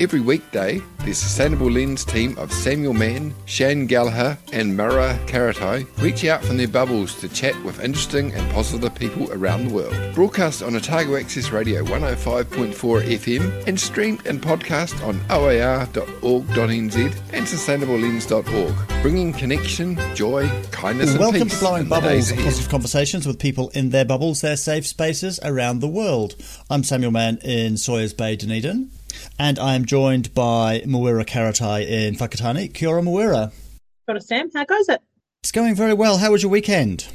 Every weekday, the Sustainable Lens team of Samuel Mann, Shane Gallagher, and Mawera Karetai reach out from their bubbles to chat with interesting and positive people around the world. Broadcast on Otago Access Radio 105.4 FM and streamed and podcast on oar.org.nz and sustainablelens.org, bringing connection, joy, kindness, and Welcome to Blowing Bubbles, positive conversations with people in their bubbles, their safe spaces around the world. I'm Samuel Mann in Sawyers Bay, Dunedin, and I am joined by Mawera Karetai in Whakatane. Kia ora, Mawera. Got a Sam. How goes it? It's going very well. How was your weekend?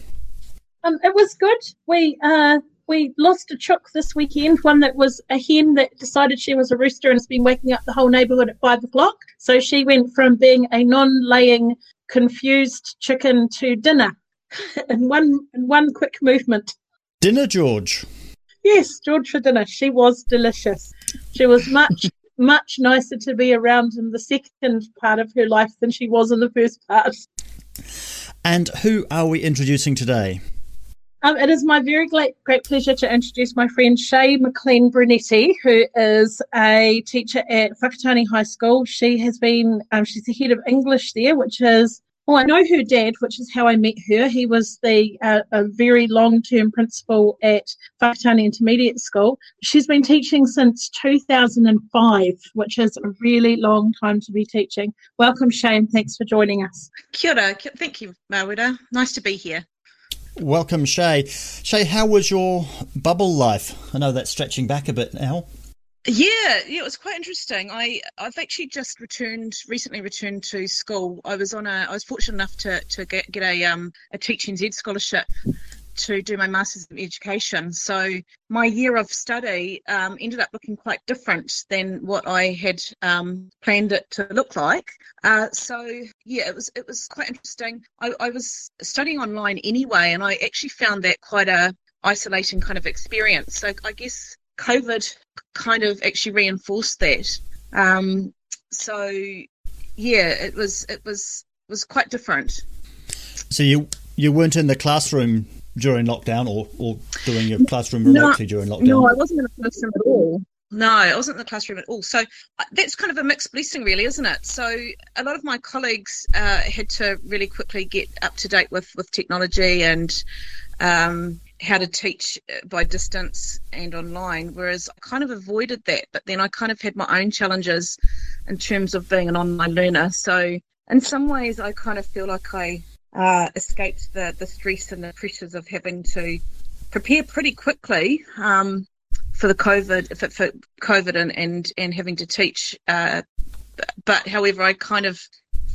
Um, it was good. We uh we lost a chook this weekend. One that was a hen that decided she was a rooster and has been waking up the whole neighbourhood at five o'clock. So she went from being a non-laying, confused chicken to dinner in one in one quick movement. Dinner, George. Yes, George for dinner. She was delicious. She was much much nicer to be around in the second part of her life than she was in the first part. And who are we introducing today? Um, it is my very great, great pleasure to introduce my friend Shay McLean Brunetti, who is a teacher at Whakatane High School. She has been, um, she's the head of English there, which is, oh, I know her dad, which is how I met her. He was the uh, a very long term principal at Whakatane Intermediate School. She's been teaching since 2005, which is a really long time to be teaching. Welcome, Shane. thanks for joining us. Kia ora. Thank you, Mawera. Nice to be here. Welcome, Shay. Shay, how was your bubble life? I know that's stretching back a bit now. Yeah, yeah, it was quite interesting. I I've actually just returned recently returned to school. I was on a I was fortunate enough to to get, get a um a TeachNZ scholarship to do my masters in education. So my year of study um, ended up looking quite different than what I had um, planned it to look like. Uh, so yeah, it was it was quite interesting. I, I was studying online anyway, and I actually found that quite a isolating kind of experience. So I guess COVID kind of actually reinforced that. Um, so yeah, it was it was was quite different. So you you weren't in the classroom during lockdown or, or doing your classroom No, remotely during lockdown? No, I wasn't in the classroom at all. No, I wasn't in the classroom at all. So uh, that's kind of a mixed blessing, really, isn't it? So a lot of my colleagues uh, had to really quickly get up to date with with technology and um, how to teach uh, by distance and online, whereas I kind of avoided that. But then I kind of had my own challenges in terms of being an online learner. So in some ways, I kind of feel like I uh, escaped the the stress and the pressures of having to prepare pretty quickly um, for the COVID for, for COVID and, and and having to teach. Uh, but however, I kind of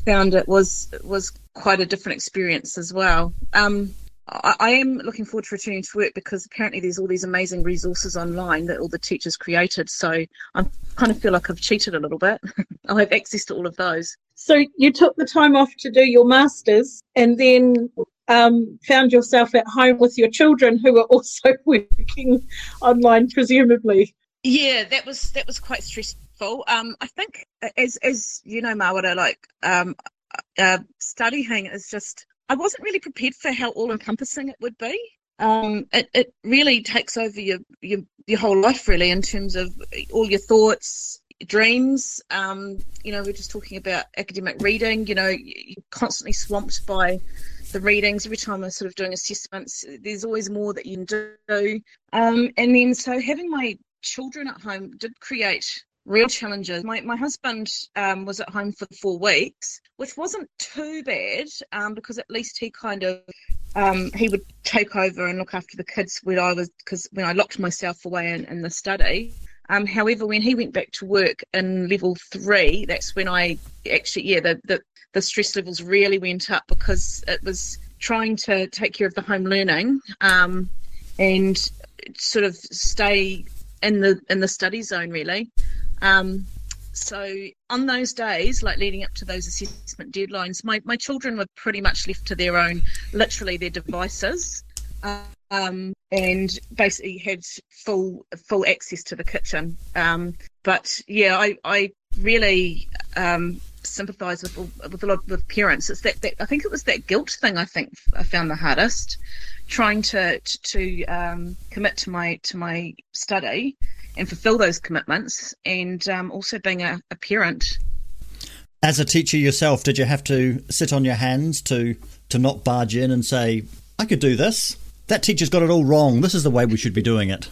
found it was was quite a different experience as well. Um, I, I am looking forward to returning to work because apparently there's all these amazing resources online that all the teachers created. So I kind of feel like I've cheated a little bit. I'll have access to all of those. So you took the time off to do your masters, and then um, found yourself at home with your children, who were also working online, presumably. Yeah, that was that was quite stressful. Um, I think as as you know, Mawera, like um, uh, studying is just I wasn't really prepared for how all encompassing it would be. Um, it it really takes over your your your whole life really in terms of all your thoughts, dreams. Um, you know, we're just talking about academic reading. You know, you're constantly swamped by the readings every time I'm sort of doing assessments. There's always more that you can do. Um, and then so having my children at home did create real challenges. My my husband um, was at home for four weeks, which wasn't too bad um, because at least he kind of um, he would take over and look after the kids when I was because when I locked myself away in, in the study. Um, however, when he went back to work in level three, that's when I actually yeah the, the the stress levels really went up because it was trying to take care of the home learning um, and sort of stay in the in the study zone really. Um, so on those days, like leading up to those assessment deadlines, my, my children were pretty much left to their own, literally their devices, um, and basically had full full access to the kitchen. Um, but yeah, I, I really um, sympathise with with a lot of parents. It's that, that I think it was that guilt thing. I think I found the hardest, trying to to um, commit to my to my study and fulfil those commitments, and um, also being a, a parent. As a teacher yourself, did you have to sit on your hands to to not barge in and say, "I could do this"? That teacher's got it all wrong. This is the way we should be doing it.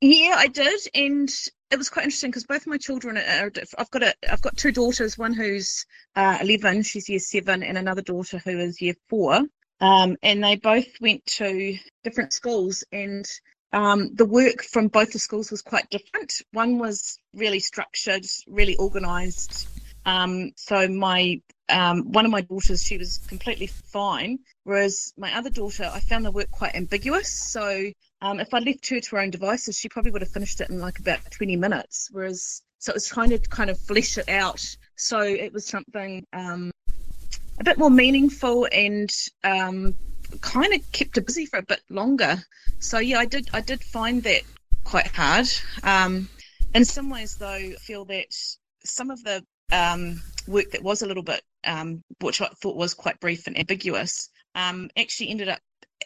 Yeah, I did, and it was quite interesting because both my children are. I've got a. I've got two daughters. One who's uh, eleven, she's year seven, and another daughter who is year four. Um, and they both went to different schools, and um, the work from both the schools was quite different. One was really structured, really organised. Um, so my um, one of my daughters, she was completely fine, whereas my other daughter, I found the work quite ambiguous. So um, if I left her to her own devices, she probably would have finished it in like about 20 minutes. Whereas, so it was trying to kind of flesh it out. So it was something um, a bit more meaningful and um, kind of kept her busy for a bit longer. So yeah, I did I did find that quite hard. Um, in some ways, though, I feel that some of the um, work that was a little bit, um, which I thought was quite brief and ambiguous, um, actually ended up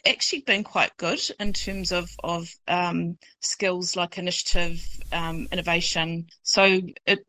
actually been quite good in terms of of um, skills like initiative, um, innovation. So it,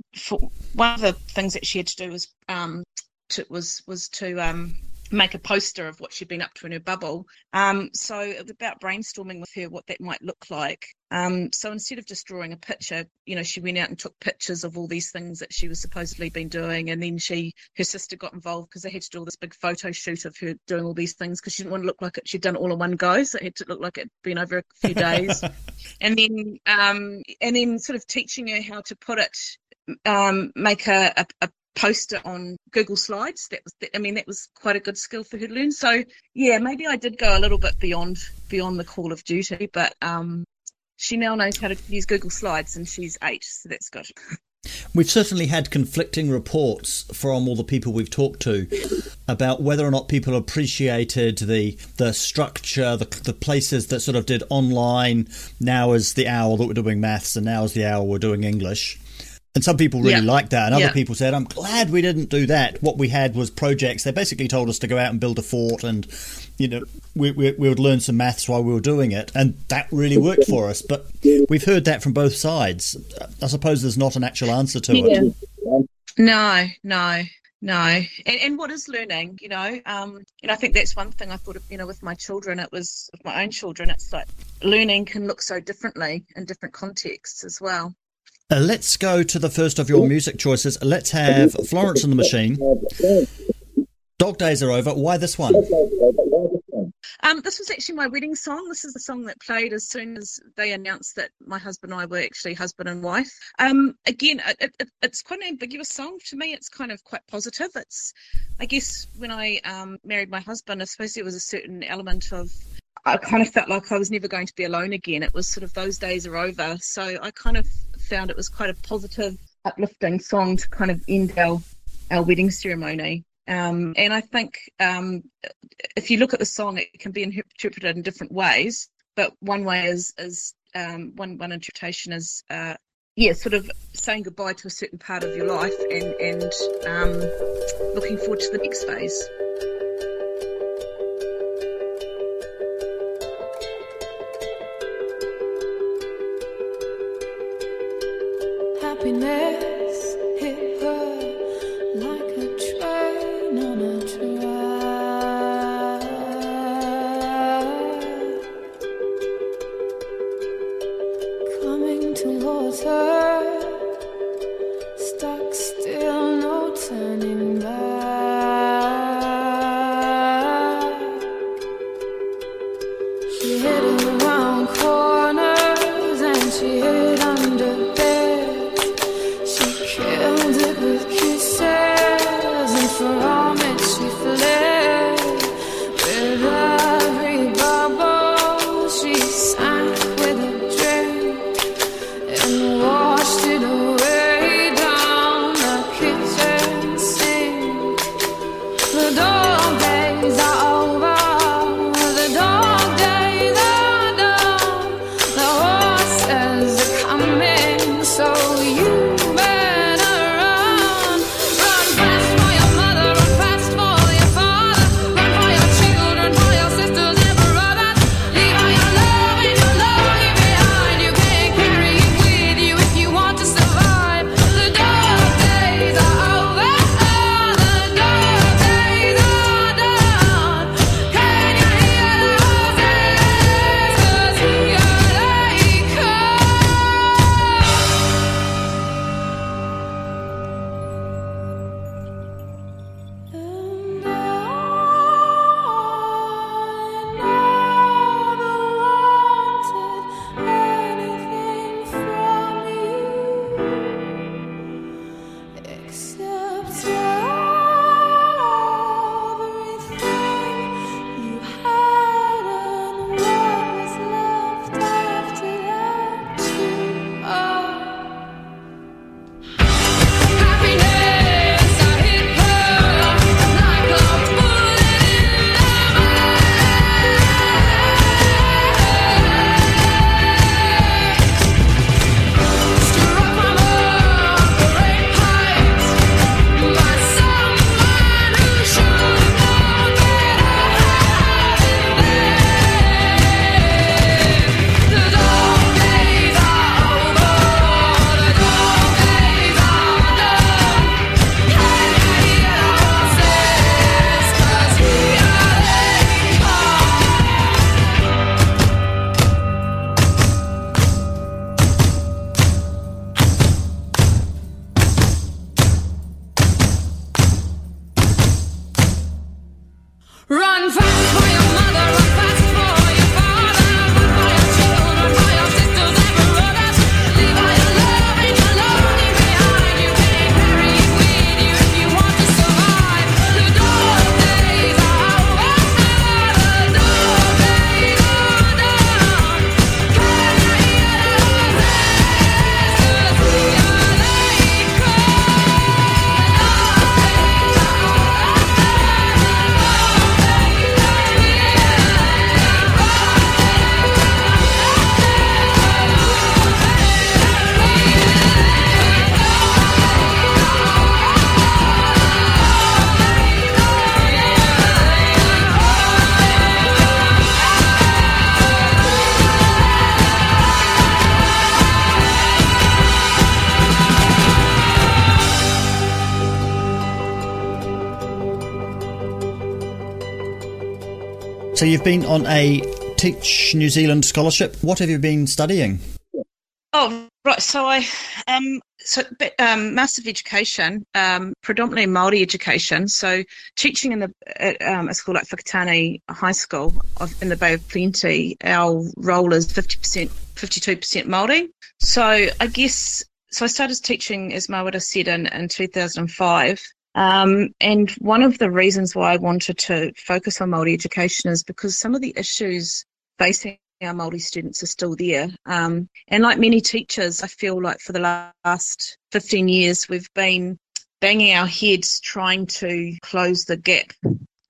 one of the things that she had to do was um, to, was was to um, make a poster of what she'd been up to in her bubble. Um, so it was about brainstorming with her what that might look like. Um, so instead of just drawing a picture, you know, she went out and took pictures of all these things that she was supposedly been doing, and then she, her sister got involved because they had to do all this big photo shoot of her doing all these things because she didn't want to look like it. She'd done it all in one go, so it had to look like it'd been over a few days, and then, um, and then sort of teaching her how to put it um, make a, a, a, post it on Google Slides. That was, I mean, that was quite a good skill for her to learn. So yeah, maybe I did go a little bit beyond beyond the call of duty, but um, she now knows how to use Google Slides, and she's eight, so that's good. We've certainly had conflicting reports from all the people we've talked to about whether or not people appreciated the the structure, the, the places that sort of did online. Now is the hour that we're doing maths, and now is the hour we're doing English. And some people really yeah. liked that, and other yeah. people said, "I'm glad we didn't do that. What we had was projects. They basically told us to go out and build a fort, and you know, we, we, we would learn some maths while we were doing it, and that really worked for us. But we've heard that from both sides. I suppose there's not an actual answer to yeah. it. No, no, no. And, and what is learning? You know, um, and I think that's one thing I thought of. You know, with my children, it was with my own children. It's like learning can look so differently in different contexts as well. Uh, let's go to the first of your music choices. Let's have Florence and the Machine. Dog Days Are Over. Why this one? Um, this was actually my wedding song. This is the song that played as soon as they announced that my husband and I were actually husband and wife. Um, again, it, it, it's quite an ambiguous song to me. It's kind of quite positive. It's, I guess, when I um, married my husband, I suppose there was a certain element of I kind of felt like I was never going to be alone again. It was sort of those days are over. So I kind of found it was quite a positive, uplifting song to kind of end our, our wedding ceremony. Um, and I think um, if you look at the song, it can be interpreted in different ways. But one way is is um, one one interpretation is uh, yeah, sort of saying goodbye to a certain part of your life and and um, looking forward to the next phase. Been on a Teach New Zealand scholarship. What have you been studying? Oh, right. So I, um, so but, um, of Education, um, predominantly Maori education. So teaching in the at, um, a school like Whakatane High School of, in the Bay of Plenty, our role is fifty percent, fifty-two percent Maori. So I guess so. I started teaching, as Mawera said, in in two thousand and five. Um, and one of the reasons why I wanted to focus on Māori education is because some of the issues facing our Māori students are still there. Um, and like many teachers, I feel like for the last 15 years, we've been banging our heads trying to close the gap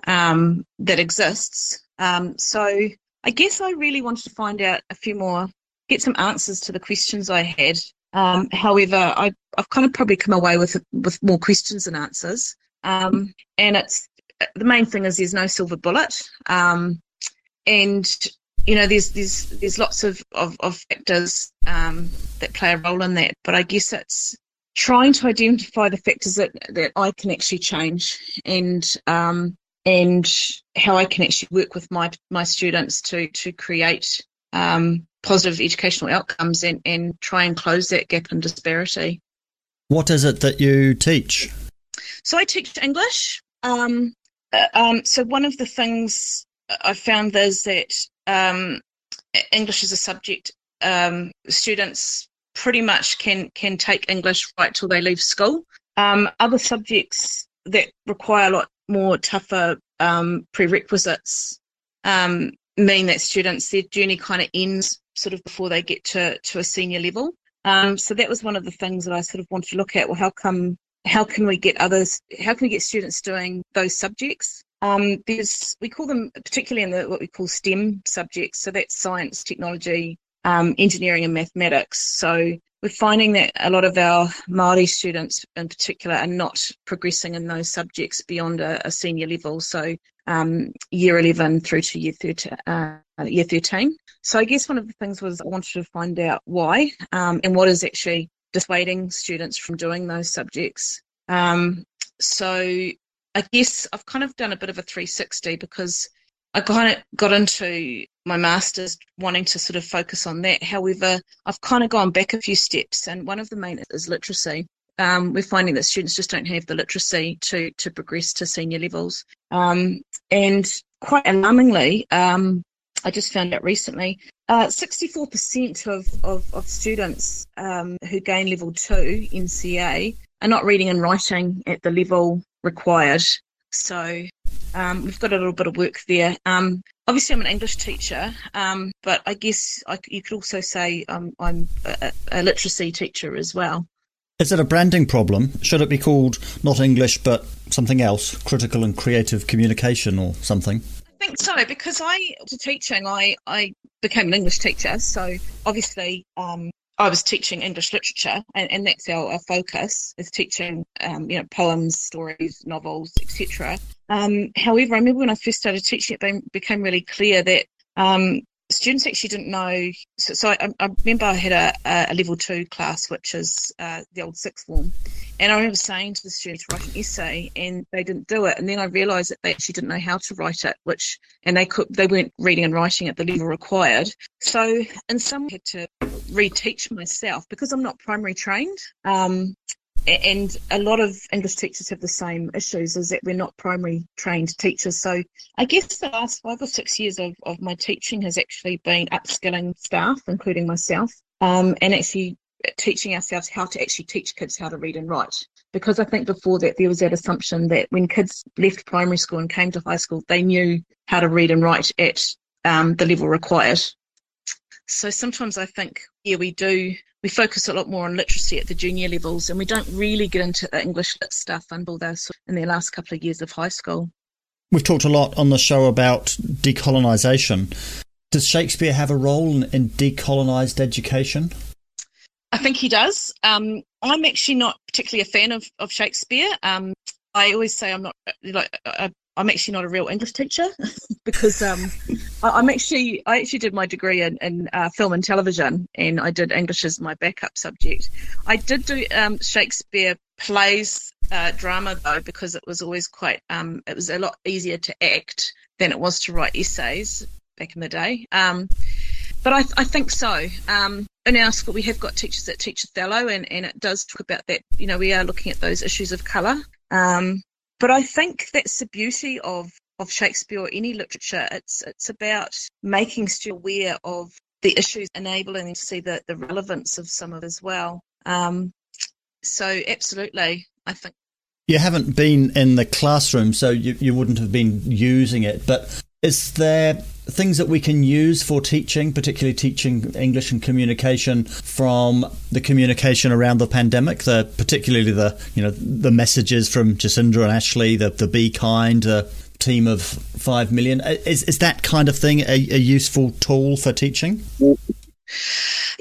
um, that exists. Um, so I guess I really wanted to find out a few more, get some answers to the questions I had. Um, however, I, I've kind of probably come away with with more questions than answers. Um, and it's the main thing is there's no silver bullet. Um, and you know, there's there's there's lots of of, of factors um, that play a role in that. But I guess it's trying to identify the factors that that I can actually change and um, and how I can actually work with my my students to to create um, positive educational outcomes and, and try and close that gap in disparity. What is it that you teach? So I teach English. Um, uh, um, so one of the things I found is that um, English is a subject um, students pretty much can can take English right till they leave school. Um, other subjects that require a lot more tougher um, prerequisites um, mean that students their journey kind of ends sort of before they get to to a senior level. Um, so that was one of the things that I sort of wanted to look at. Well, how come how can we get others? How can we get students doing those subjects? Um, there's we call them particularly in the what we call STEM subjects. So that's science, technology, um, engineering, and mathematics. So we're finding that a lot of our Māori students, in particular, are not progressing in those subjects beyond a, a senior level. So um, year 11 through to year 13, uh, year 13. So I guess one of the things was I wanted to find out why um, and what is actually dissuading students from doing those subjects. Um, so I guess I've kind of done a bit of a 360 because I kind of got into my master's wanting to sort of focus on that. However, I've kind of gone back a few steps, and one of the main is literacy. Um, we're finding that students just don't have the literacy to to progress to senior levels. Um, and quite alarmingly, um, I just found out recently, uh, 64% of, of, of students um, who gain level two NCEA are not reading and writing at the level required. So um, we've got a little bit of work there. Um, obviously, I'm an English teacher, um, but I guess I, you could also say um, I'm a, a literacy teacher as well. Is it a branding problem? Should it be called not English but something else, critical and creative communication or something? I think so because I to teaching I I became an English teacher so obviously um, I was teaching English literature and, and that's our, our focus is teaching um, you know poems stories novels etc um, however I remember when I first started teaching it became really clear that um, students actually didn't know. So, so I, I, remember I had a, a, level two class, which is uh, the old sixth form, and I remember saying to the students write an essay, and they didn't do it. And then I realised that they actually didn't know how to write it, which and they could they weren't reading and writing at the level required. So in some I had to reteach myself because I'm not primary trained. Um, and a lot of English teachers have the same issues is that we're not primary trained teachers. So I guess the last five or six years of, of my teaching has actually been upskilling staff, including myself, um, and actually teaching ourselves how to actually teach kids how to read and write. Because I think before that there was that assumption that when kids left primary school and came to high school, they knew how to read and write at um, the level required. So sometimes I think, yeah, we do. We focus a lot more on literacy at the junior levels, and we don't really get into the English lit stuff until they're in their last couple of years of high school. We've talked a lot on the show about decolonisation. Does Shakespeare have a role in, in decolonised education? I think he does. Um, I'm actually not particularly a fan of, of Shakespeare. Um, I always say I'm not like uh, I'm actually not a real English teacher because um, I, I'm actually I actually did my degree in, in uh, film and television and I did English as my backup subject. I did do um, Shakespeare plays uh, drama though because it was always quite um, it was a lot easier to act than it was to write essays back in the day. Um, but I, I think so. Um, in our school, we have got teachers that teach Othello, and, and it does talk about that. You know, we are looking at those issues of colour. Um, but I think that's the beauty of, of Shakespeare or any literature. It's it's about making students aware of the issues, enabling them to see the, the relevance of some of it as well. Um, so absolutely, I think. You haven't been in the classroom, so you, you wouldn't have been using it. But is there things that we can use for teaching, particularly teaching English and communication from the communication around the pandemic? The particularly the you know the messages from Jacinda and Ashley, the the be kind, the team of five million. Is is that kind of thing a, a useful tool for teaching?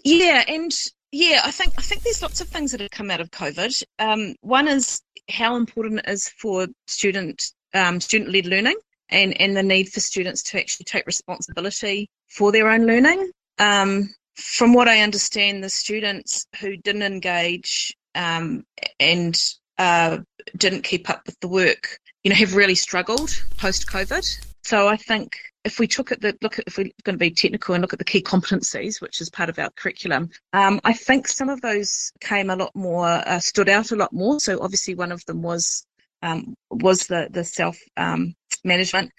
Yeah, and yeah, I think I think there's lots of things that have come out of COVID. Um, one is how important it is for student um, student led learning and and the need for students to actually take responsibility for their own learning. Um, from what I understand, the students who didn't engage um, and uh, didn't keep up with the work, you know, have really struggled post COVID. So I think if we took at the look at if we're going to be technical and look at the key competencies, which is part of our curriculum, um, I think some of those came a lot more uh, stood out a lot more. So obviously one of them was um, was the the self um, management,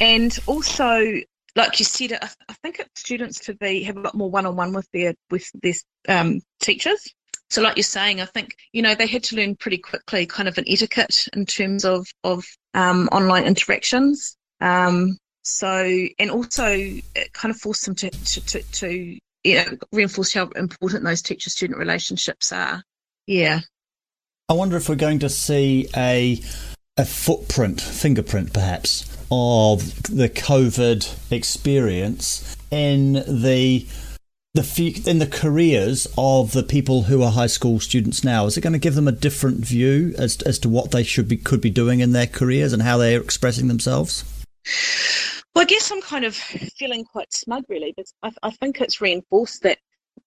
and also like you said, I, I think it's students to be have a lot more one on one with their with their um, teachers. So, like you're saying, I think you know they had to learn pretty quickly, kind of an etiquette in terms of of um, online interactions. Um, so, and also it kind of forced them to to, to, to you know reinforce how important those teacher student relationships are. Yeah. I wonder if we're going to see a a footprint, fingerprint perhaps, of the COVID experience in the the in the careers of the people who are high school students now. Is it going to give them a different view as as to what they should be could be doing in their careers and how they are expressing themselves? Well, I guess I'm kind of feeling quite smug, really, but I, I think it's reinforced that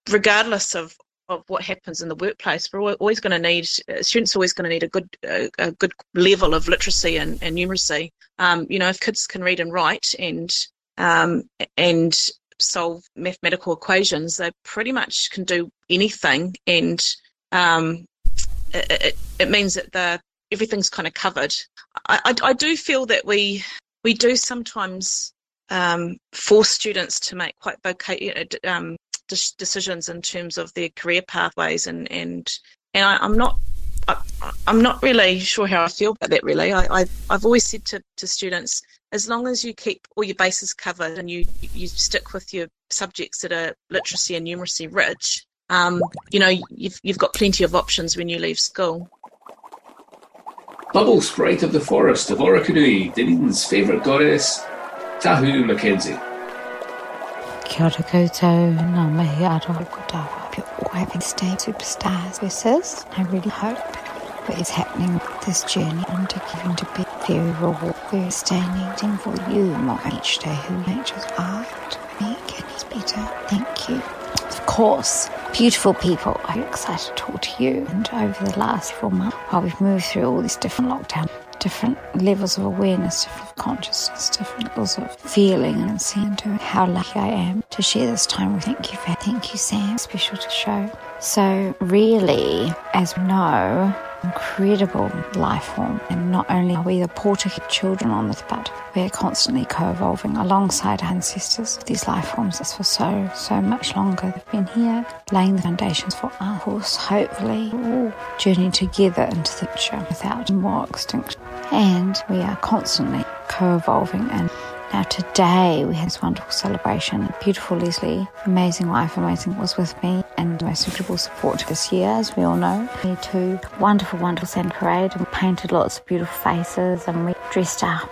regardless of, of what happens in the workplace, we're always going to need uh, students always going to need a good uh, a good level of literacy and, and numeracy. Um, you know, if kids can read and write and um, and solve mathematical equations, they pretty much can do anything, and um, it, it, it means that the everything's kind of covered. I, I, I do feel that we we do sometimes um, force students to make quite d- um, de- decisions in terms of their career pathways, and and and I, I'm not. I, I'm not really sure how I feel about that. Really, I, I I've always said to, to students, as long as you keep all your bases covered and you you stick with your subjects that are literacy and numeracy rich, um, you know you've you've got plenty of options when you leave school. Bubble Sprite of the Forest of Orokonui, Dunedin's favourite goddess, Tahu Mackenzie. Kia ora koutou, ngā mihi aroha ko tāua. Hope you're all having stay superstars versus. I really hope what is happening this journey and to going to be very rewarding, very sustaining for you more each day who nature's art make it is better. Thank you. Of course, beautiful people. I'm excited to talk to you. And over the last four months, while we've moved through all these different lockdowns, different levels of awareness, different consciousness, different levels of feeling and seeing to how lucky I am to share this time with thank you thank you Sam special to show. So really, as we know, incredible life form. And not only are we the Portuguese children on this, but we're constantly co-evolving alongside our ancestors. These life forms for so, so much longer. They've been here, laying the foundations for our course, hopefully, all journey together into the future without more extinction. And we are constantly co-evolving and now today we had this wonderful celebration. Beautiful Leslie, amazing wife, amazing was with me and most incredible support this year, as we all know. Me too. Wonderful, wonderful Santa Parade and painted lots of beautiful faces and we dressed up.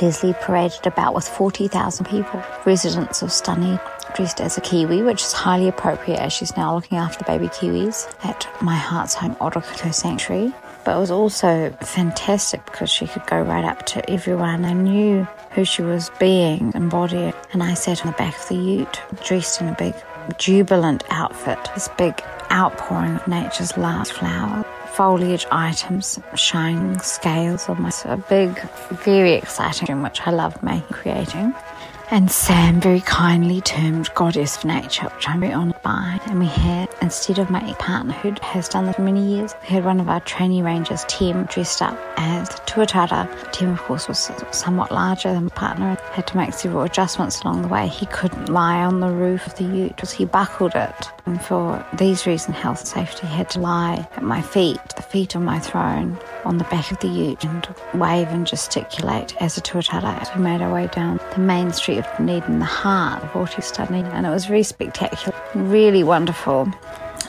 Leslie paraded about with 40,000 people, residents of Stunny, dressed as a Kiwi, which is highly appropriate as she's now looking after the baby Kiwis at My Heart's Home Orokonui Sanctuary. But it was also fantastic because she could go right up to everyone and knew who she was being, embodying. And I sat on the back of the ute, dressed in a big, jubilant outfit, this big outpouring of nature's last flower. Foliage items, shining scales, almost a big, very exciting room, which I loved making, creating. And Sam very kindly termed Goddess of Nature, which I'm very honoured by. And we had, instead of my partner who has done this for many years, we had one of our trainee rangers, Tim, dressed up as tuatara. Tim, of course, was somewhat larger than my partner and had to make several adjustments along the way. He couldn't lie on the roof of the ute because he buckled it. And for these reasons, health and safety, had to lie at my feet, the feet on my throne, on the back of the ute and wave and gesticulate as a tuatara as we made our way down the main street of Dunedin, the heart of Ortistunny. And it was very spectacular, really wonderful.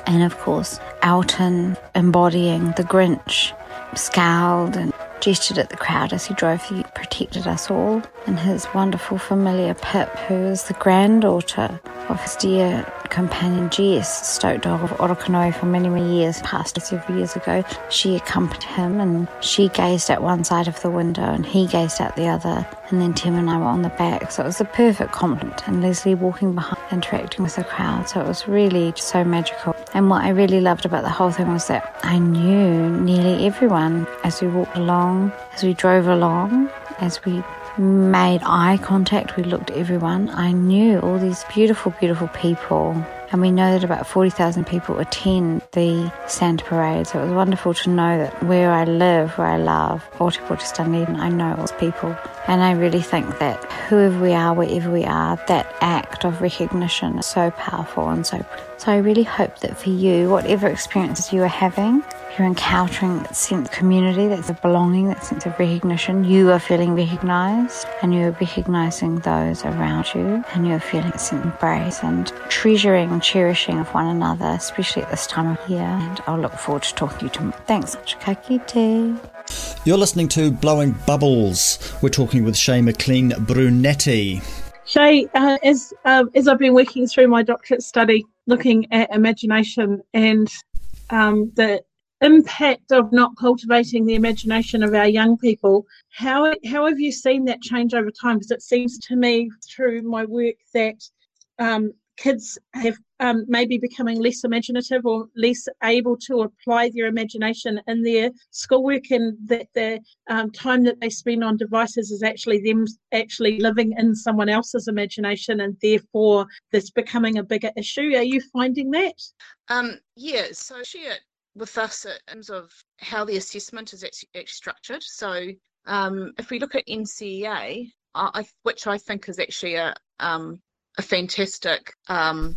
And of course, Alton embodying the Grinch, scowled and gestured at the crowd as he drove He protected us all. And his wonderful familiar Pip, who is the granddaughter of his dear companion Jess, stoat dog of Orokonui for many, many years, passed several years ago. She accompanied him and she gazed at one side of the window and he gazed at the other. And then Tim and I were on the back. So it was a perfect compliment. And Leslie walking behind, interacting with the crowd. So it was really just so magical. And what I really loved about the whole thing was that I knew nearly everyone as we walked along, as we drove along, as we made eye contact, we looked at everyone. I knew all these beautiful, beautiful people. And we know that about 40,000 people attend the Santa Parade. So it was wonderful to know that where I live, where I love, Ōtepoti Dunedin, I know all those people. And I really think that whoever we are, wherever we are, that act of recognition is so powerful and so. So I really hope that for you, whatever experiences you are having, you're encountering that sense of community, that sense of belonging, that sense of recognition. You are feeling recognized and you're recognizing those around you and you're feeling a sense of embrace and treasuring and cherishing of one another, especially at this time of year. And I'll look forward to talking to you tomorrow. Thanks. Ka kite. You're listening to Blowing Bubbles. We're talking with Shay McLean Brunetti. Shay, uh, as um, as I've been working through my doctorate study, looking at imagination and um, the impact of not cultivating the imagination of our young people, how how have you seen that change over time? Because it seems to me through my work that um, kids have um, maybe becoming less imaginative or less able to apply their imagination in their schoolwork, and that the um, time that they spend on devices is actually them actually living in someone else's imagination, and therefore this becoming a bigger issue. Are you finding that? Um, yeah, so share it with us in terms of how the assessment is actually, actually structured. So um, if we look at NCEA, I, which I think is actually a um, a fantastic um,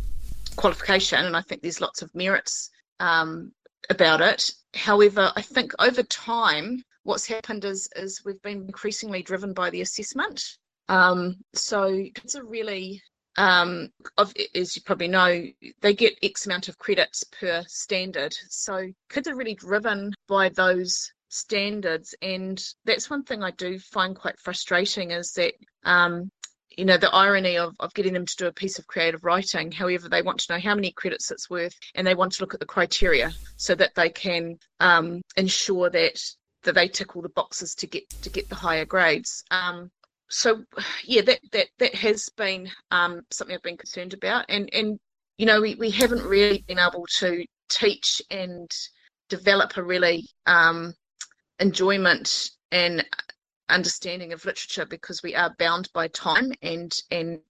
qualification, and I think there's lots of merits um, about it. However, I think over time, what's happened is is we've been increasingly driven by the assessment. Um, so kids are really, um, of, as you probably know, they get X amount of credits per standard. So kids are really driven by those standards, and that's one thing I do find quite frustrating is that um, you know the irony of, of getting them to do a piece of creative writing. However they want to know how many credits it's worth and they want to look at the criteria so that they can um, ensure that that they tick all the boxes to get to get the higher grades. Um, so yeah that that that has been um, something i've been concerned about. And and you know we, we haven't really been able to teach and develop a really um, enjoyment and understanding of literature because we are bound by time and and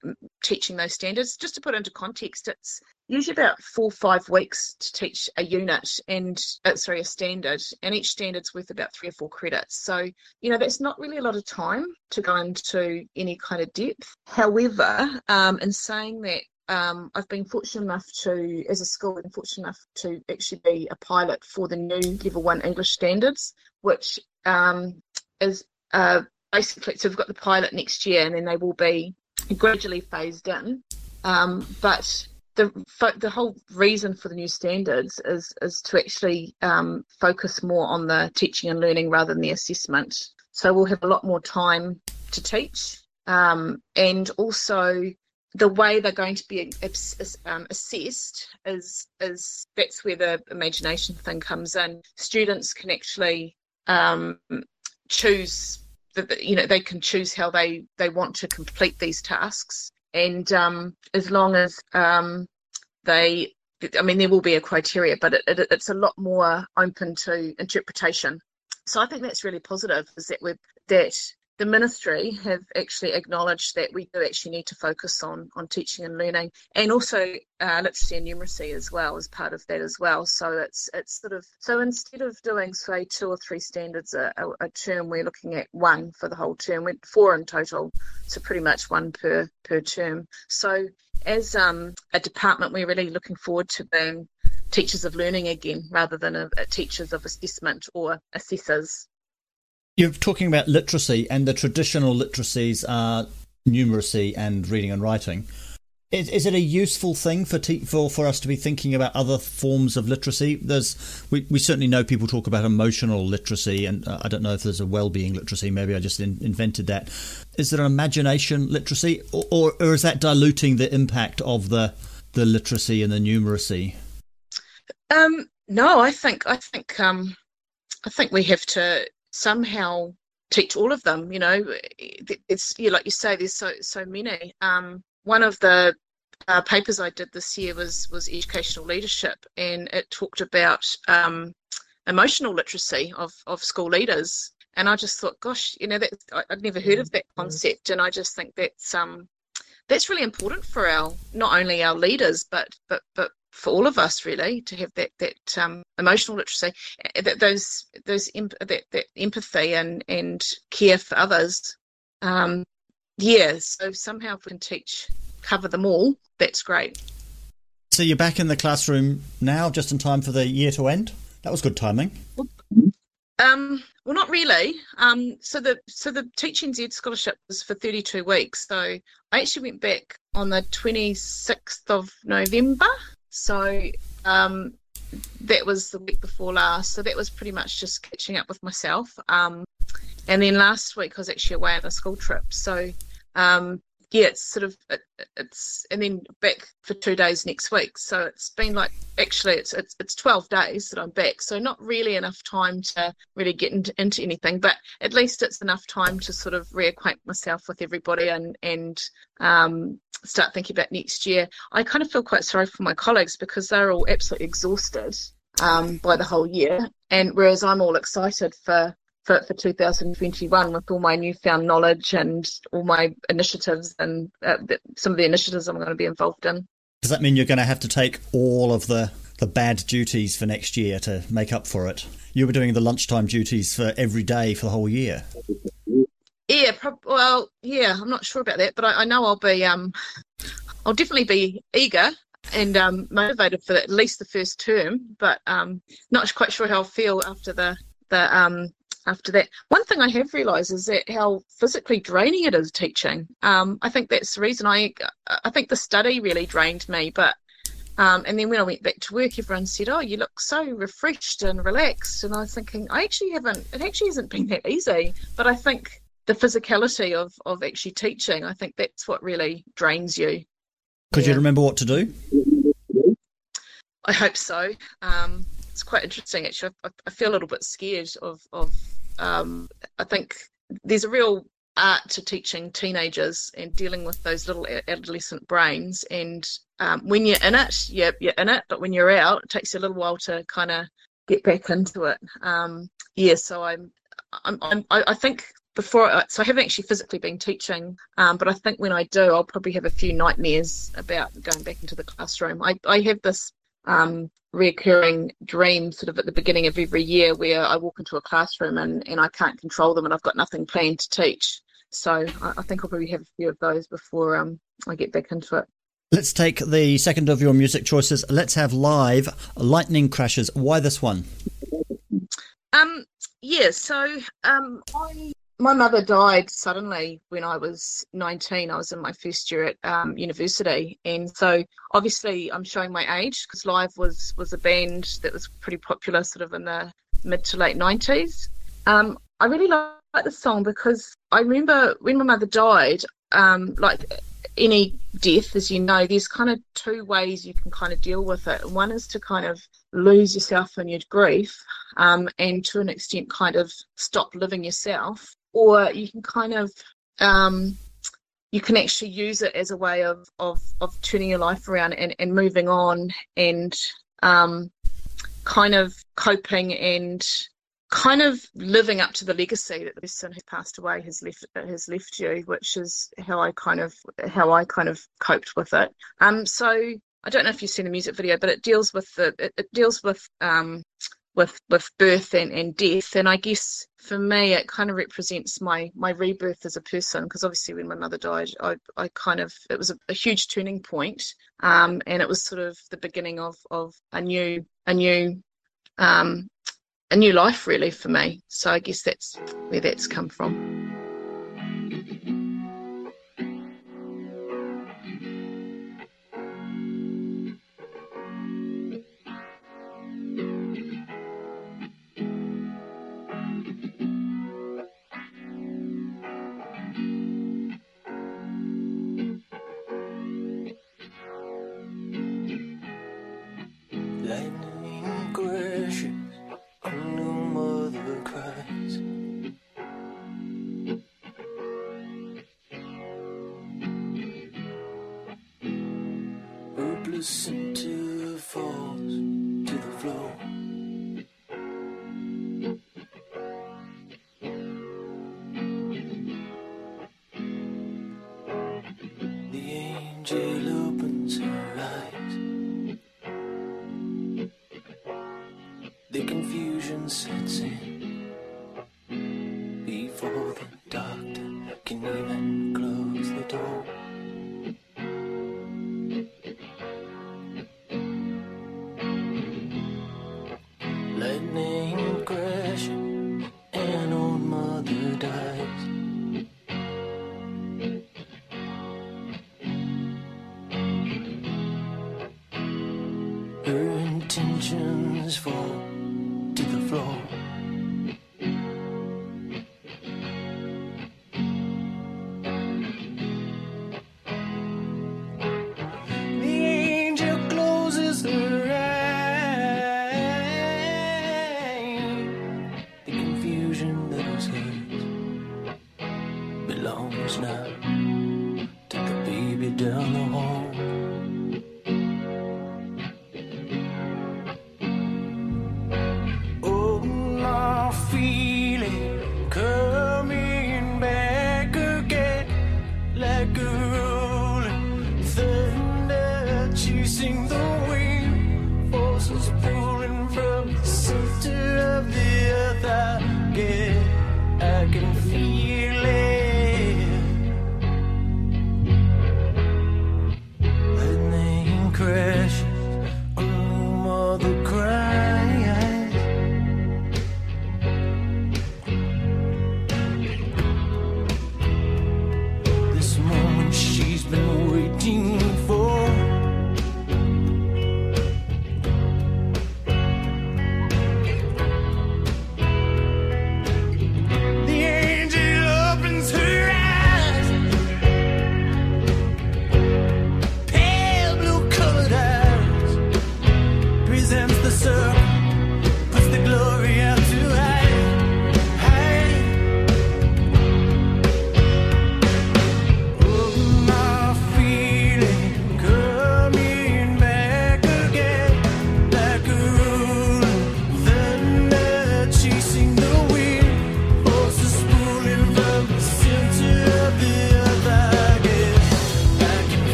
teaching those standards. Just to put into context it's usually about four five weeks to teach a unit and uh, sorry a standard and each standard's worth about three or four credits. So you know that's not really a lot of time to go into any kind of depth. However um, in saying that um, I've been fortunate enough to, as a school, been fortunate enough to actually be a pilot for the new Level One English standards, which um, is uh, basically so we've got the pilot next year, and then they will be gradually phased in. Um, but the the whole reason for the new standards is is to actually um, focus more on the teaching and learning rather than the assessment. So we'll have a lot more time to teach, um, and also the way they're going to be um, assessed is is that's where the imagination thing comes in. Students can actually um, choose the, you know they can choose how they they want to complete these tasks. And um, as long as um, they I mean there will be a criteria but it, it, it's a lot more open to interpretation. So I think that's really positive is that we've that the ministry have actually acknowledged that we do actually need to focus on on teaching and learning and also uh, literacy and numeracy as well as part of that as well. So it's it's sort of so instead of doing say two or three standards a, a, a term we're looking at one for the whole term we're four in total so pretty much one per per term. So as um, a department we're really looking forward to being teachers of learning again rather than a, a teachers of assessment or assessors You're talking about literacy, and the traditional literacies are numeracy and reading and writing. Is, is it a useful thing for, te- for for us to be thinking about other forms of literacy? There's we, we certainly know people talk about emotional literacy, and uh, I don't know if there's a well-being literacy. Maybe I just in, invented that. Is there an imagination literacy, or, or or is that diluting the impact of the the literacy and the numeracy? Um, no, I think I think um, I think we have to somehow teach all of them. You know, it's you like you say, there's so so many. Um, one of the uh, papers I did this year was was educational leadership, and it talked about um, emotional literacy of of school leaders. And I just thought, gosh, you know, that I'd never heard of that concept, and I just think that's um, that's really important for our not only our leaders, but but but for all of us really to have that that um, emotional literacy, uh, that those those that, that empathy and and care for others. Um, yeah, so somehow if we can teach cover them all, that's great. So you're back in the classroom now, just in time for the year to end. That was good timing. Um, well, not really. Um, so the so the TeachNZ scholarship was for 32 weeks. So I actually went back on the 26th of November. So um, that was the week before last. So that was pretty much just catching up with myself. Um, and then last week I was actually away on a school trip. So um, yeah, it's sort of it, it's and then back for two days next week. So it's been like actually it's it's it's twelve days that I'm back. So not really enough time to really get into, into anything, but at least it's enough time to sort of reacquaint myself with everybody and and um, start thinking about next year. I kind of feel quite sorry for my colleagues because they're all absolutely exhausted um, by the whole year, and whereas I'm all excited for for, for 2021 with all my newfound knowledge and all my initiatives and uh, some of the initiatives I'm going to be involved in. Does that mean you're going to have to take all of the, the bad duties for next year to make up for it? You were doing the lunchtime duties for every day for the whole year. Yeah, prob- well, yeah, I'm not sure about that, but I, I know I'll be, um, I'll definitely be eager and um, motivated for at least the first term, but um, not quite sure how I'll feel after the the um, after that. One thing I have realised is that how physically draining it is teaching. Um, I think that's the reason I I think the study really drained me, but um, and then when I went back to work, everyone said, "Oh, you look so refreshed and relaxed." And I was thinking, I actually haven't. It actually hasn't been that easy. But I think the physicality of of actually teaching, I think that's what really drains you. Could you remember what to do? I hope so. Um, it's quite interesting actually. I, I feel a little bit scared of of. Um, I think there's a real art to teaching teenagers and dealing with those little adolescent brains. And um, when you're in it, you're, you're in it. But when you're out, it takes you a little while to kind of get back into it. Um, yeah. So I'm, I'm, I'm I think before, I, so I haven't actually physically been teaching, um, but I think when I do, I'll probably have a few nightmares about going back into the classroom. I, I have this um, recurring dream sort of at the beginning of every year where I walk into a classroom and, and I can't control them and I've got nothing planned to teach. So I, I think I'll probably have a few of those before um, I get back into it. Let's take the second of your music choices. Let's have live Lightning Crashes. Why this one? Um, yeah, so um, I, my mother died suddenly when I was 19. I was in my first year at um, university, and so obviously I'm showing my age because Live was was a band that was pretty popular, sort of in the mid to late 90s. Um, I really like the song because I remember when my mother died, um, like any death, as you know, there's kind of two ways you can kind of deal with it. One is to kind of lose yourself in your grief um, and to an extent kind of stop living yourself, or you can kind of um, you can actually use it as a way of of, of turning your life around and, and moving on and um, kind of coping and kind of living up to the legacy that the person who passed away has left has left you, which is how I kind of how I kind of coped with it. Um, so I don't know if you've seen the music video, but it deals with the it, it deals with um with with birth and, and death, and I guess for me it kind of represents my my rebirth as a person because obviously when my mother died, I I kind of it was a, a huge turning point, um, and it was sort of the beginning of of a new a new um a new life really for me. So I guess that's where that's come from.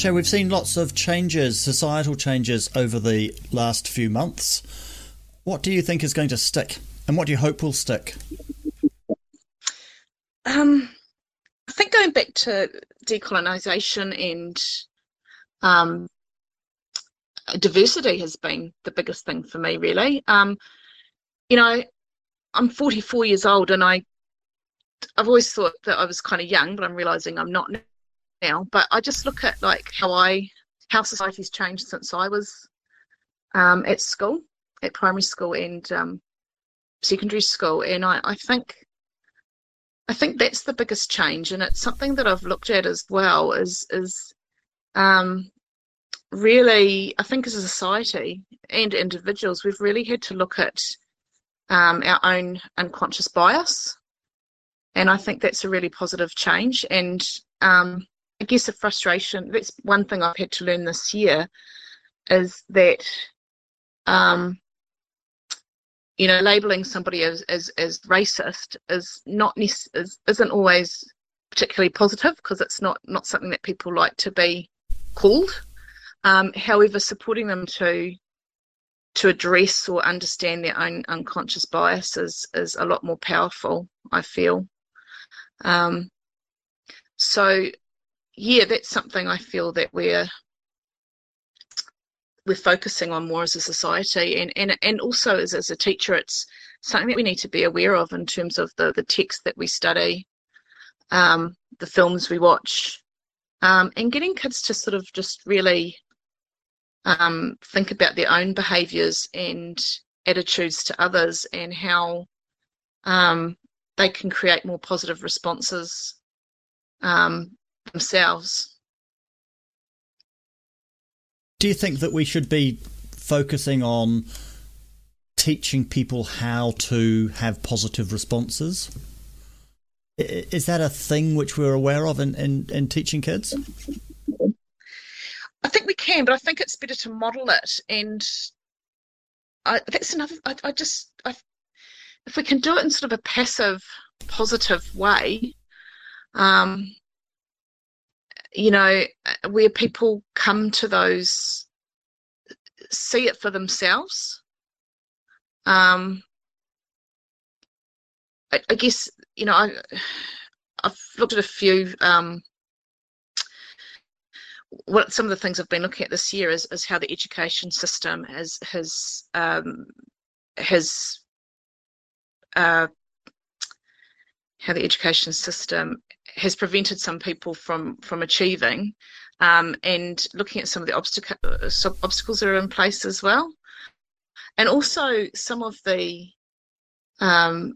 Shay, we've seen lots of changes, societal changes over the last few months. What do you think is going to stick, and what do you hope will stick? Um, I think going back to decolonisation and um, diversity has been the biggest thing for me, really. Um, you know, I'm 44 years old, and I I've always thought that I was kind of young, but I'm realizing I'm not now. But I just look at like how I how society's changed since I was um, at school, at primary school and um, secondary school, and I, I think I think that's the biggest change, and it's something that I've looked at as well. Is is um, really, I think as a society and individuals, we've really had to look at um, our own unconscious bias, and I think that's a really positive change. And um, I guess a frustration. That's one thing I've had to learn this year is that um, you know, labeling somebody as as, as racist is not is, isn't always particularly positive because it's not not something that people like to be called. Um, however, supporting them to to address or understand their own unconscious biases is a lot more powerful. I feel. Um, so, yeah, that's something I feel that we're we're focusing on more as a society and and, and also as, as a teacher it's something that we need to be aware of in terms of the, the text that we study um, the films we watch um, and getting kids to sort of just really um, think about their own behaviours and attitudes to others and how um, they can create more positive responses um, themselves Do you think that we should be focusing on teaching people how to have positive responses? Is that a thing which we're aware of in, in, in teaching kids? I think we can, but I think it's better to model it. And I, that's another. I, I just, I, if we can do it in sort of a passive, positive way, um, you know, where people come to those, see it for themselves. Um, I, I guess you know, I, I've looked at a few. Um, what some of the things I've been looking at this year is, is how the education system has has um, has uh, how the education system has prevented some people from from achieving, um, and looking at some of the obstacle, so obstacles that are in place as well, and also some of the um,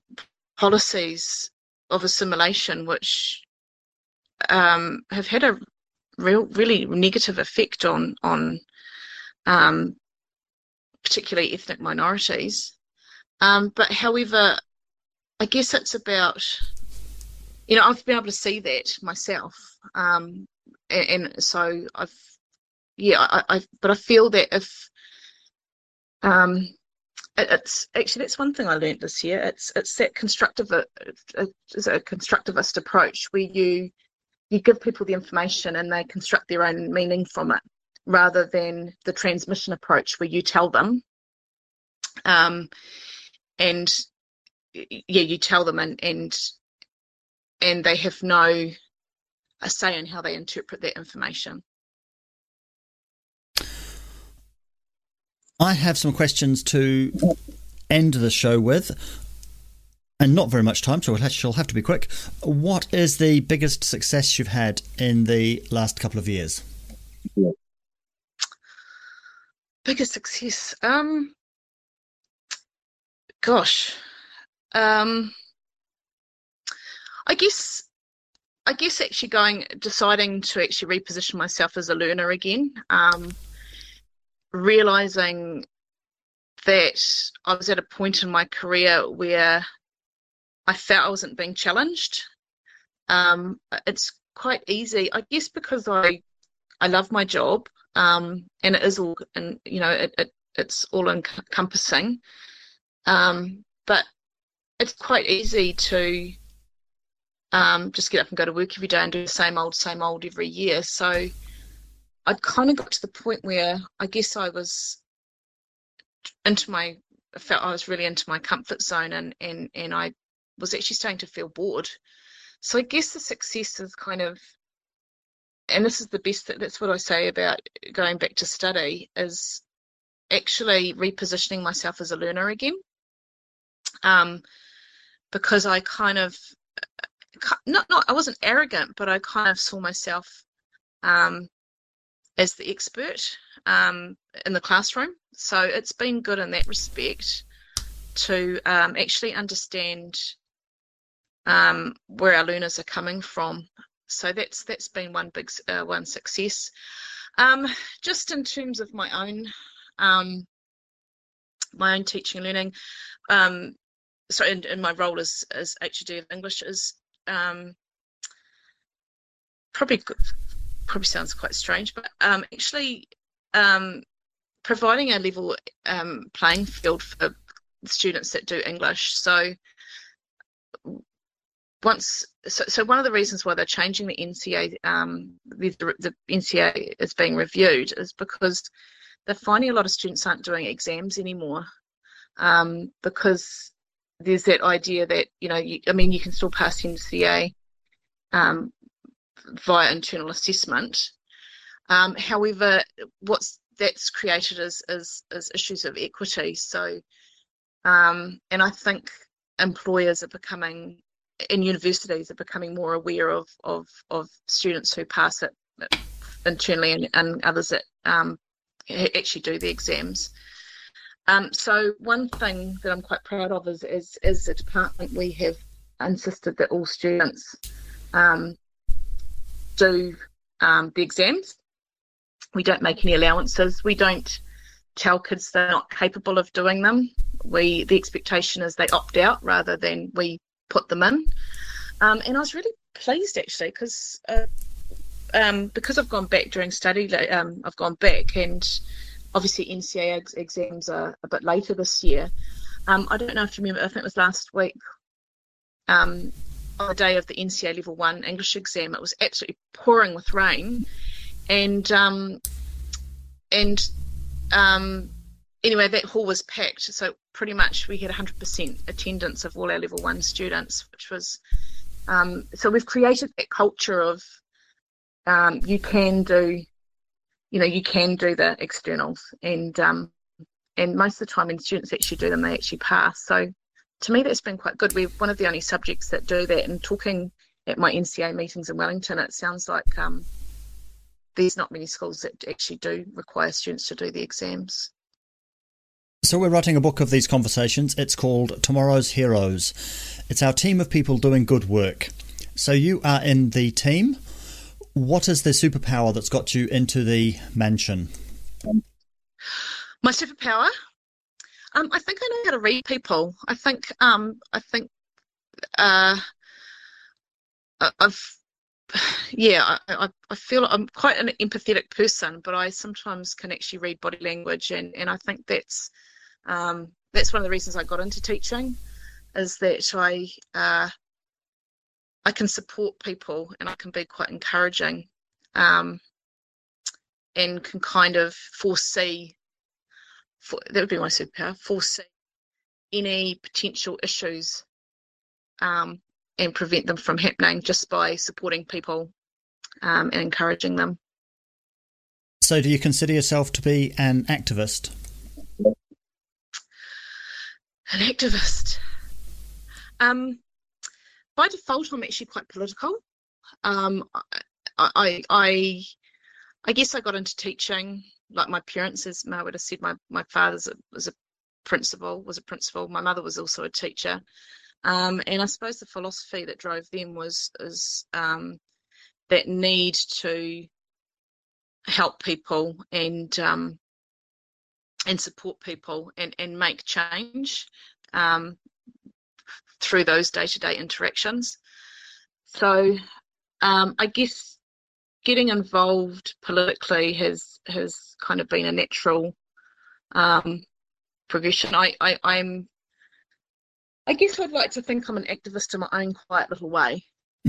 policies of assimilation which um, have had a real really negative effect on on um, particularly ethnic minorities. Um, but however, I guess it's about you know I've been able to see that myself, um, and, and so I've yeah I, I but I feel that if um, it- it's actually that's one thing I learned this year. It's it's that constructive it's a constructivist approach where you you give people the information and they construct their own meaning from it rather than the transmission approach where you tell them um, and yeah you tell them and and and they have no a say in how they interpret that information I have some questions to end the show with, and not very much time, so I shall have to be quick. What is the biggest success you've had in the last couple of years? biggest success um gosh um i guess i guess actually going deciding to actually reposition myself as a learner again um realizing that i was at a point in my career where i felt i wasn't being challenged um it's quite easy i guess because i i love my job um, and it is all, and you know, it, it it's all encompassing. Um, but it's quite easy to um, just get up and go to work every day and do the same old, same old every year. So I'd kind of got to the point where I guess I was into my I felt I was really into my comfort zone and and and I was actually starting to feel bored. So I guess the success is kind of and this is the best that's what I say about going back to study is actually repositioning myself as a learner again. Um because I kind of not not I wasn't arrogant, but I kind of saw myself um as the expert um, in the classroom. So it's been good in that respect to um, actually understand um, where our learners are coming from. So that's that's been one big uh, one success. Um, just in terms of my own um, my own teaching and learning, um, so in, in my role as as HOD of English is um, probably probably sounds quite strange, but um, actually um, providing a level um, playing field for students that do English. So once, so, so one of the reasons why they're changing the NCEA, um, the, the NCEA is being reviewed is because they're finding a lot of students aren't doing exams anymore um, because there's that idea that you know, you, I mean, you can still pass NCEA um, via internal assessment. Um, however, what's that's created is, is, is issues of equity. So, um, and I think employers are becoming, and universities are becoming more aware of of, of students who pass it internally and, and others that um, actually do the exams. Um, so one thing that I'm quite proud of is, is, is the department we have insisted that all students um, do um, the exams. We don't make any allowances. We don't tell kids they're not capable of doing them. We the expectation is they opt out rather than we put them in. Um, and I was really pleased actually because uh, um, because I've gone back during study. Um, I've gone back and obviously NCEA ex- exams are a bit later this year. Um, I don't know if you remember. I think it was last week. Um, on the day of the NCEA Level One English exam, it was absolutely pouring with rain, and um, and um, anyway, that hall was packed. So pretty much we had 100% attendance of all our Level One students, which was um, so we've created that culture of um, you can do, you know, you can do the externals, and um, and most of the time when students actually do them, they actually pass. So to me, that's been quite good. We're one of the only subjects that do that. And talking at my NCEA meetings in Wellington, it sounds like um, there's not many schools that actually do require students to do the exams. So we're writing a book of these conversations. It's called Tomorrow's Heroes. It's our team of people doing good work. So you are in the team. What is the superpower that's got you into the mansion? My superpower, um, I think I know how to read people. I think, um, I think, uh, I've, yeah, I, I, I feel I'm quite an empathetic person, but I sometimes can actually read body language, and, and I think that's, um, that's one of the reasons I got into teaching, is that I, uh, I can support people and I can be quite encouraging, um, and can kind of foresee for, that would be my superpower foresee any potential issues um, and prevent them from happening just by supporting people um, and encouraging them. So do you consider yourself to be an activist? An activist. Um, by default, I'm actually quite political. Um, I, I, I, guess I got into teaching like my parents, as Ma would have said. My my father's a, was a principal, was a principal. My mother was also a teacher, um, and I suppose the philosophy that drove them was is um, that need to help people and um, and support people and and make change um, through those day to day interactions. So um, I guess getting involved politically has has kind of been a natural um, progression. I, I I'm I guess I'd like to think I'm an activist in my own quiet little way.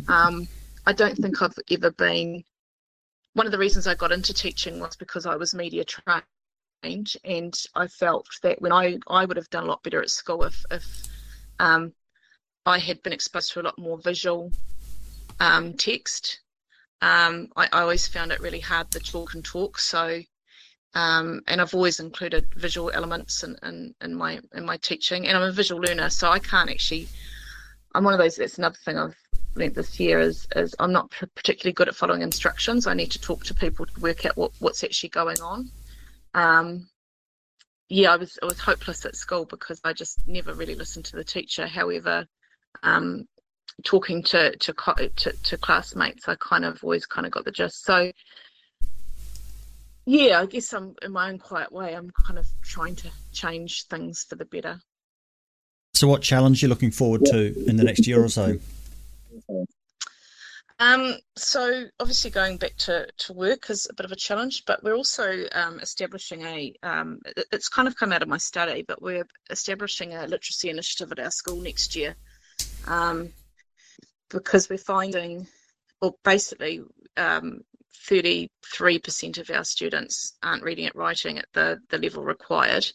Um, I don't think I've ever been one of the reasons I got into teaching was because I was media trained, and I felt that when I I would have done a lot better at school if if um, I had been exposed to a lot more visual um, text. Um, I, I always found it really hard to talk and talk, so um, and I've always included visual elements in, in, in my in my teaching. And I'm a visual learner, so I can't actually. I'm one of those. That's another thing I've learned this year is is I'm not particularly good at following instructions. I need to talk to people to work out what, what's actually going on. Yeah, I was I was hopeless at school because I just never really listened to the teacher. However, um, talking to to, co- to to classmates, I kind of always kind of got the gist. So yeah, I guess I'm in my own quiet way. I'm kind of trying to change things for the better. So, what challenge are you looking forward to in the next year or so? Um, so obviously going back to, to work is a bit of a challenge, but we're also um, establishing a, um, it- it's kind of come out of my study, but we're establishing a literacy initiative at our school next year um, because we're finding, well, basically um, 33% of our students aren't reading and writing at the, the level required.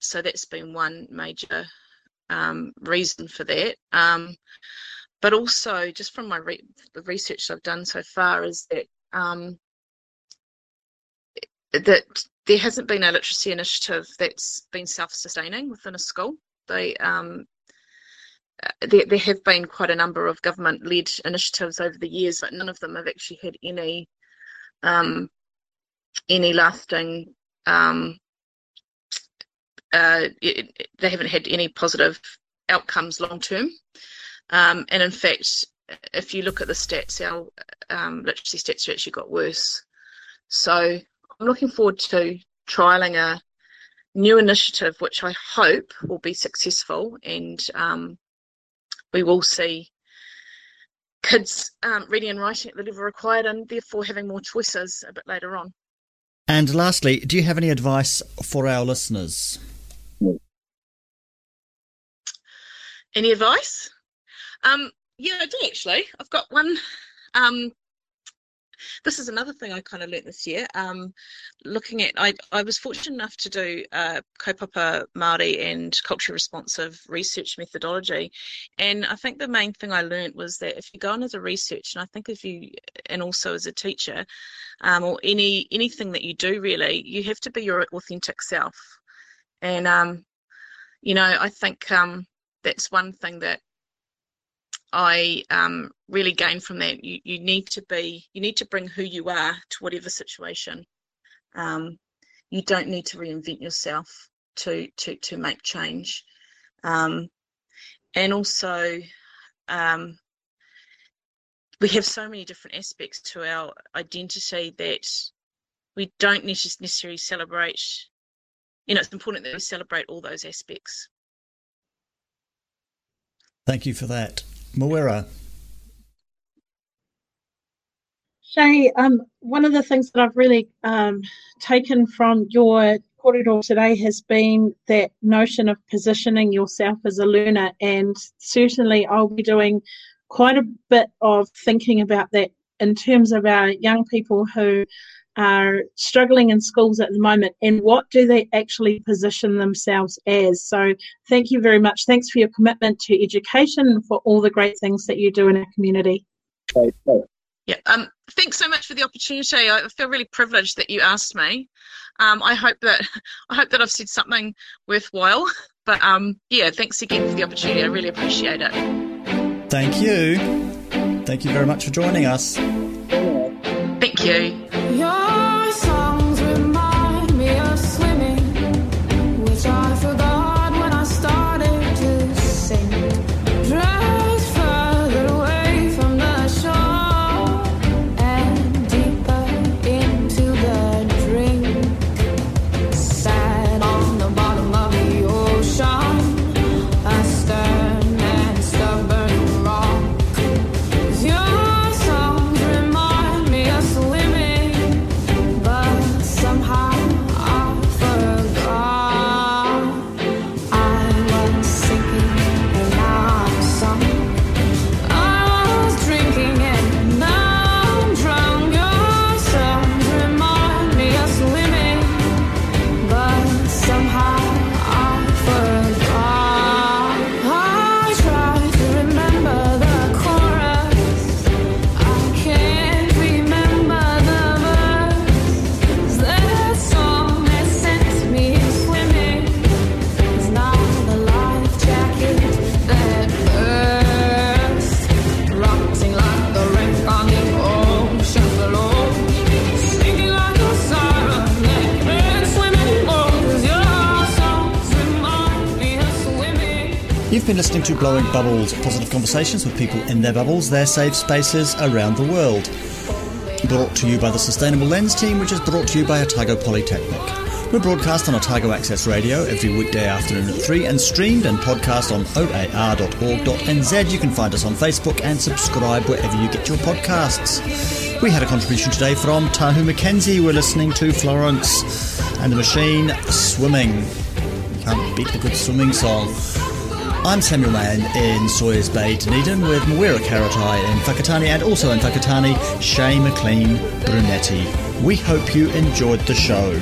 So that's been one major um, reason for that. But also just from my re- the research I've done so far is that um, that there hasn't been a literacy initiative that's been self-sustaining within a school. They um, uh, there, there have been quite a number of government-led initiatives over the years, but none of them have actually had any um, any lasting. Um, uh, it- they haven't had any positive outcomes long term. Um, and in fact, if you look at the stats, our um, literacy stats have actually got worse. So I'm looking forward to trialing a new initiative, which I hope will be successful, and um, we will see kids um, reading and writing at the level required, and therefore having more choices a bit later on. And lastly, do you have any advice for our listeners? Any advice? Um, yeah, I do actually. I've got one. Um, this is another thing I kind of learnt this year. Um, looking at, I, I was fortunate enough to do uh, kaupapa Māori and culturally responsive research methodology, and I think the main thing I learnt was that if you go on as a research, and I think if you, and also as a teacher, um, or any anything that you do really, you have to be your authentic self, and um, you know, I think um, that's one thing that I um, really gained from that. You you need to be you need to bring who you are to whatever situation. Um, you don't need to reinvent yourself to to to make change, um, and also um, we have so many different aspects to our identity that we don't necessarily celebrate. You know, it's important that we celebrate all those aspects. Thank you for that. Mawera. Shay, um, one of the things that I've really um, taken from your kōrero today has been that notion of positioning yourself as a learner, and certainly I'll be doing quite a bit of thinking about that in terms of our young people who are struggling in schools at the moment and what do they actually position themselves as. So, thank you very much. Thanks for your commitment to education and for all the great things that you do in our community. Yeah. Um. Thanks so much for the opportunity. I feel really privileged that you asked me. Um. I hope that I hope that I've said something worthwhile. But um. Yeah. Thanks again for the opportunity. I really appreciate it. Thank you. Thank you very much for joining us. Thank you. Been listening to Blowing Bubbles, positive conversations with people in their bubbles, their safe spaces around the world. Brought to you by the Sustainable Lens team, which is brought to you by Otago Polytechnic. We're broadcast on Otago Access Radio every weekday afternoon at 3 and streamed and podcast on oar.org.nz. You can find us on Facebook and subscribe wherever you get your podcasts. We had a contribution today from Tahu McKenzie. We're listening to Florence and the Machine Swimming. Can't beat a good swimming song. I'm Samuel Mann in Sawyers Bay, Dunedin, with Mawera Karetai in Whakatane and also in Whakatane, Shay McLean Brunetti. We hope you enjoyed the show.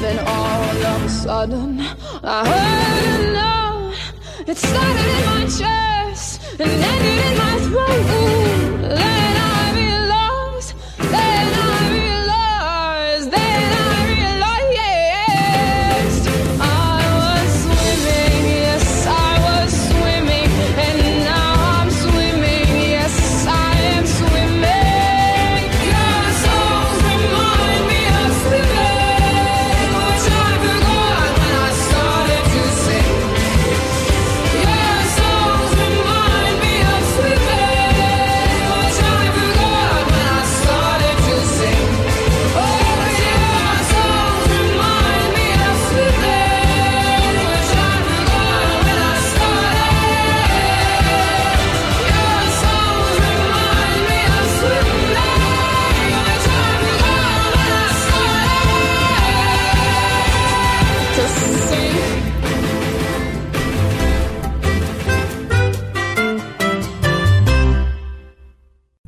Then all of a sudden, I heard a. It started in my chest and ended in my throat. Then